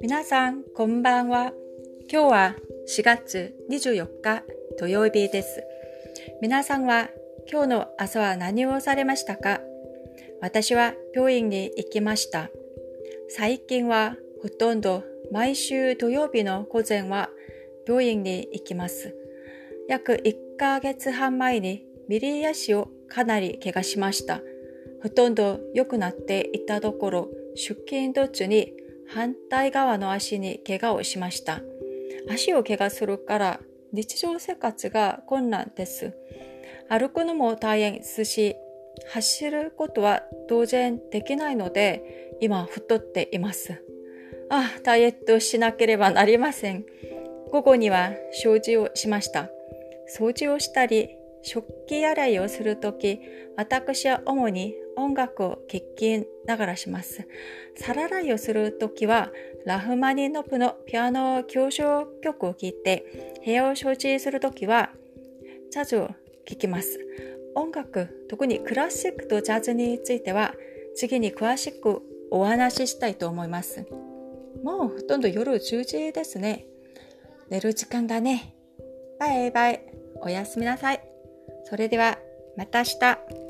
皆さん、こんばんは。今日は4月24日土曜日です。皆さんは今日の朝は何をされましたか？私は病院に行きました。最近はほとんど毎週土曜日の午前は病院に行きます。約1ヶ月半前に右足をかなり怪我しました。ほとんど良くなっていたところ、出勤途中に反対側の足に怪我をしました。足を怪我するから日常生活が困難です。歩くのも大変ですし、走ることは当然できないので、今太っています。あ、ダイエットしなければなりません。午後には掃除をしました。掃除をしたり、食器洗いをするとき、私は主に音楽を聴きながらします。皿洗いをするときは、ラフマニノプのピアノ教唱曲を聴いて、部屋を掃除するときは、ジャズを聴きます。音楽、特にクラシックとジャズについては、次に詳しくお話ししたいと思います。もうほとんど夜10時ですね。寝る時間だね。バイバイ。おやすみなさい。それでは、また明日。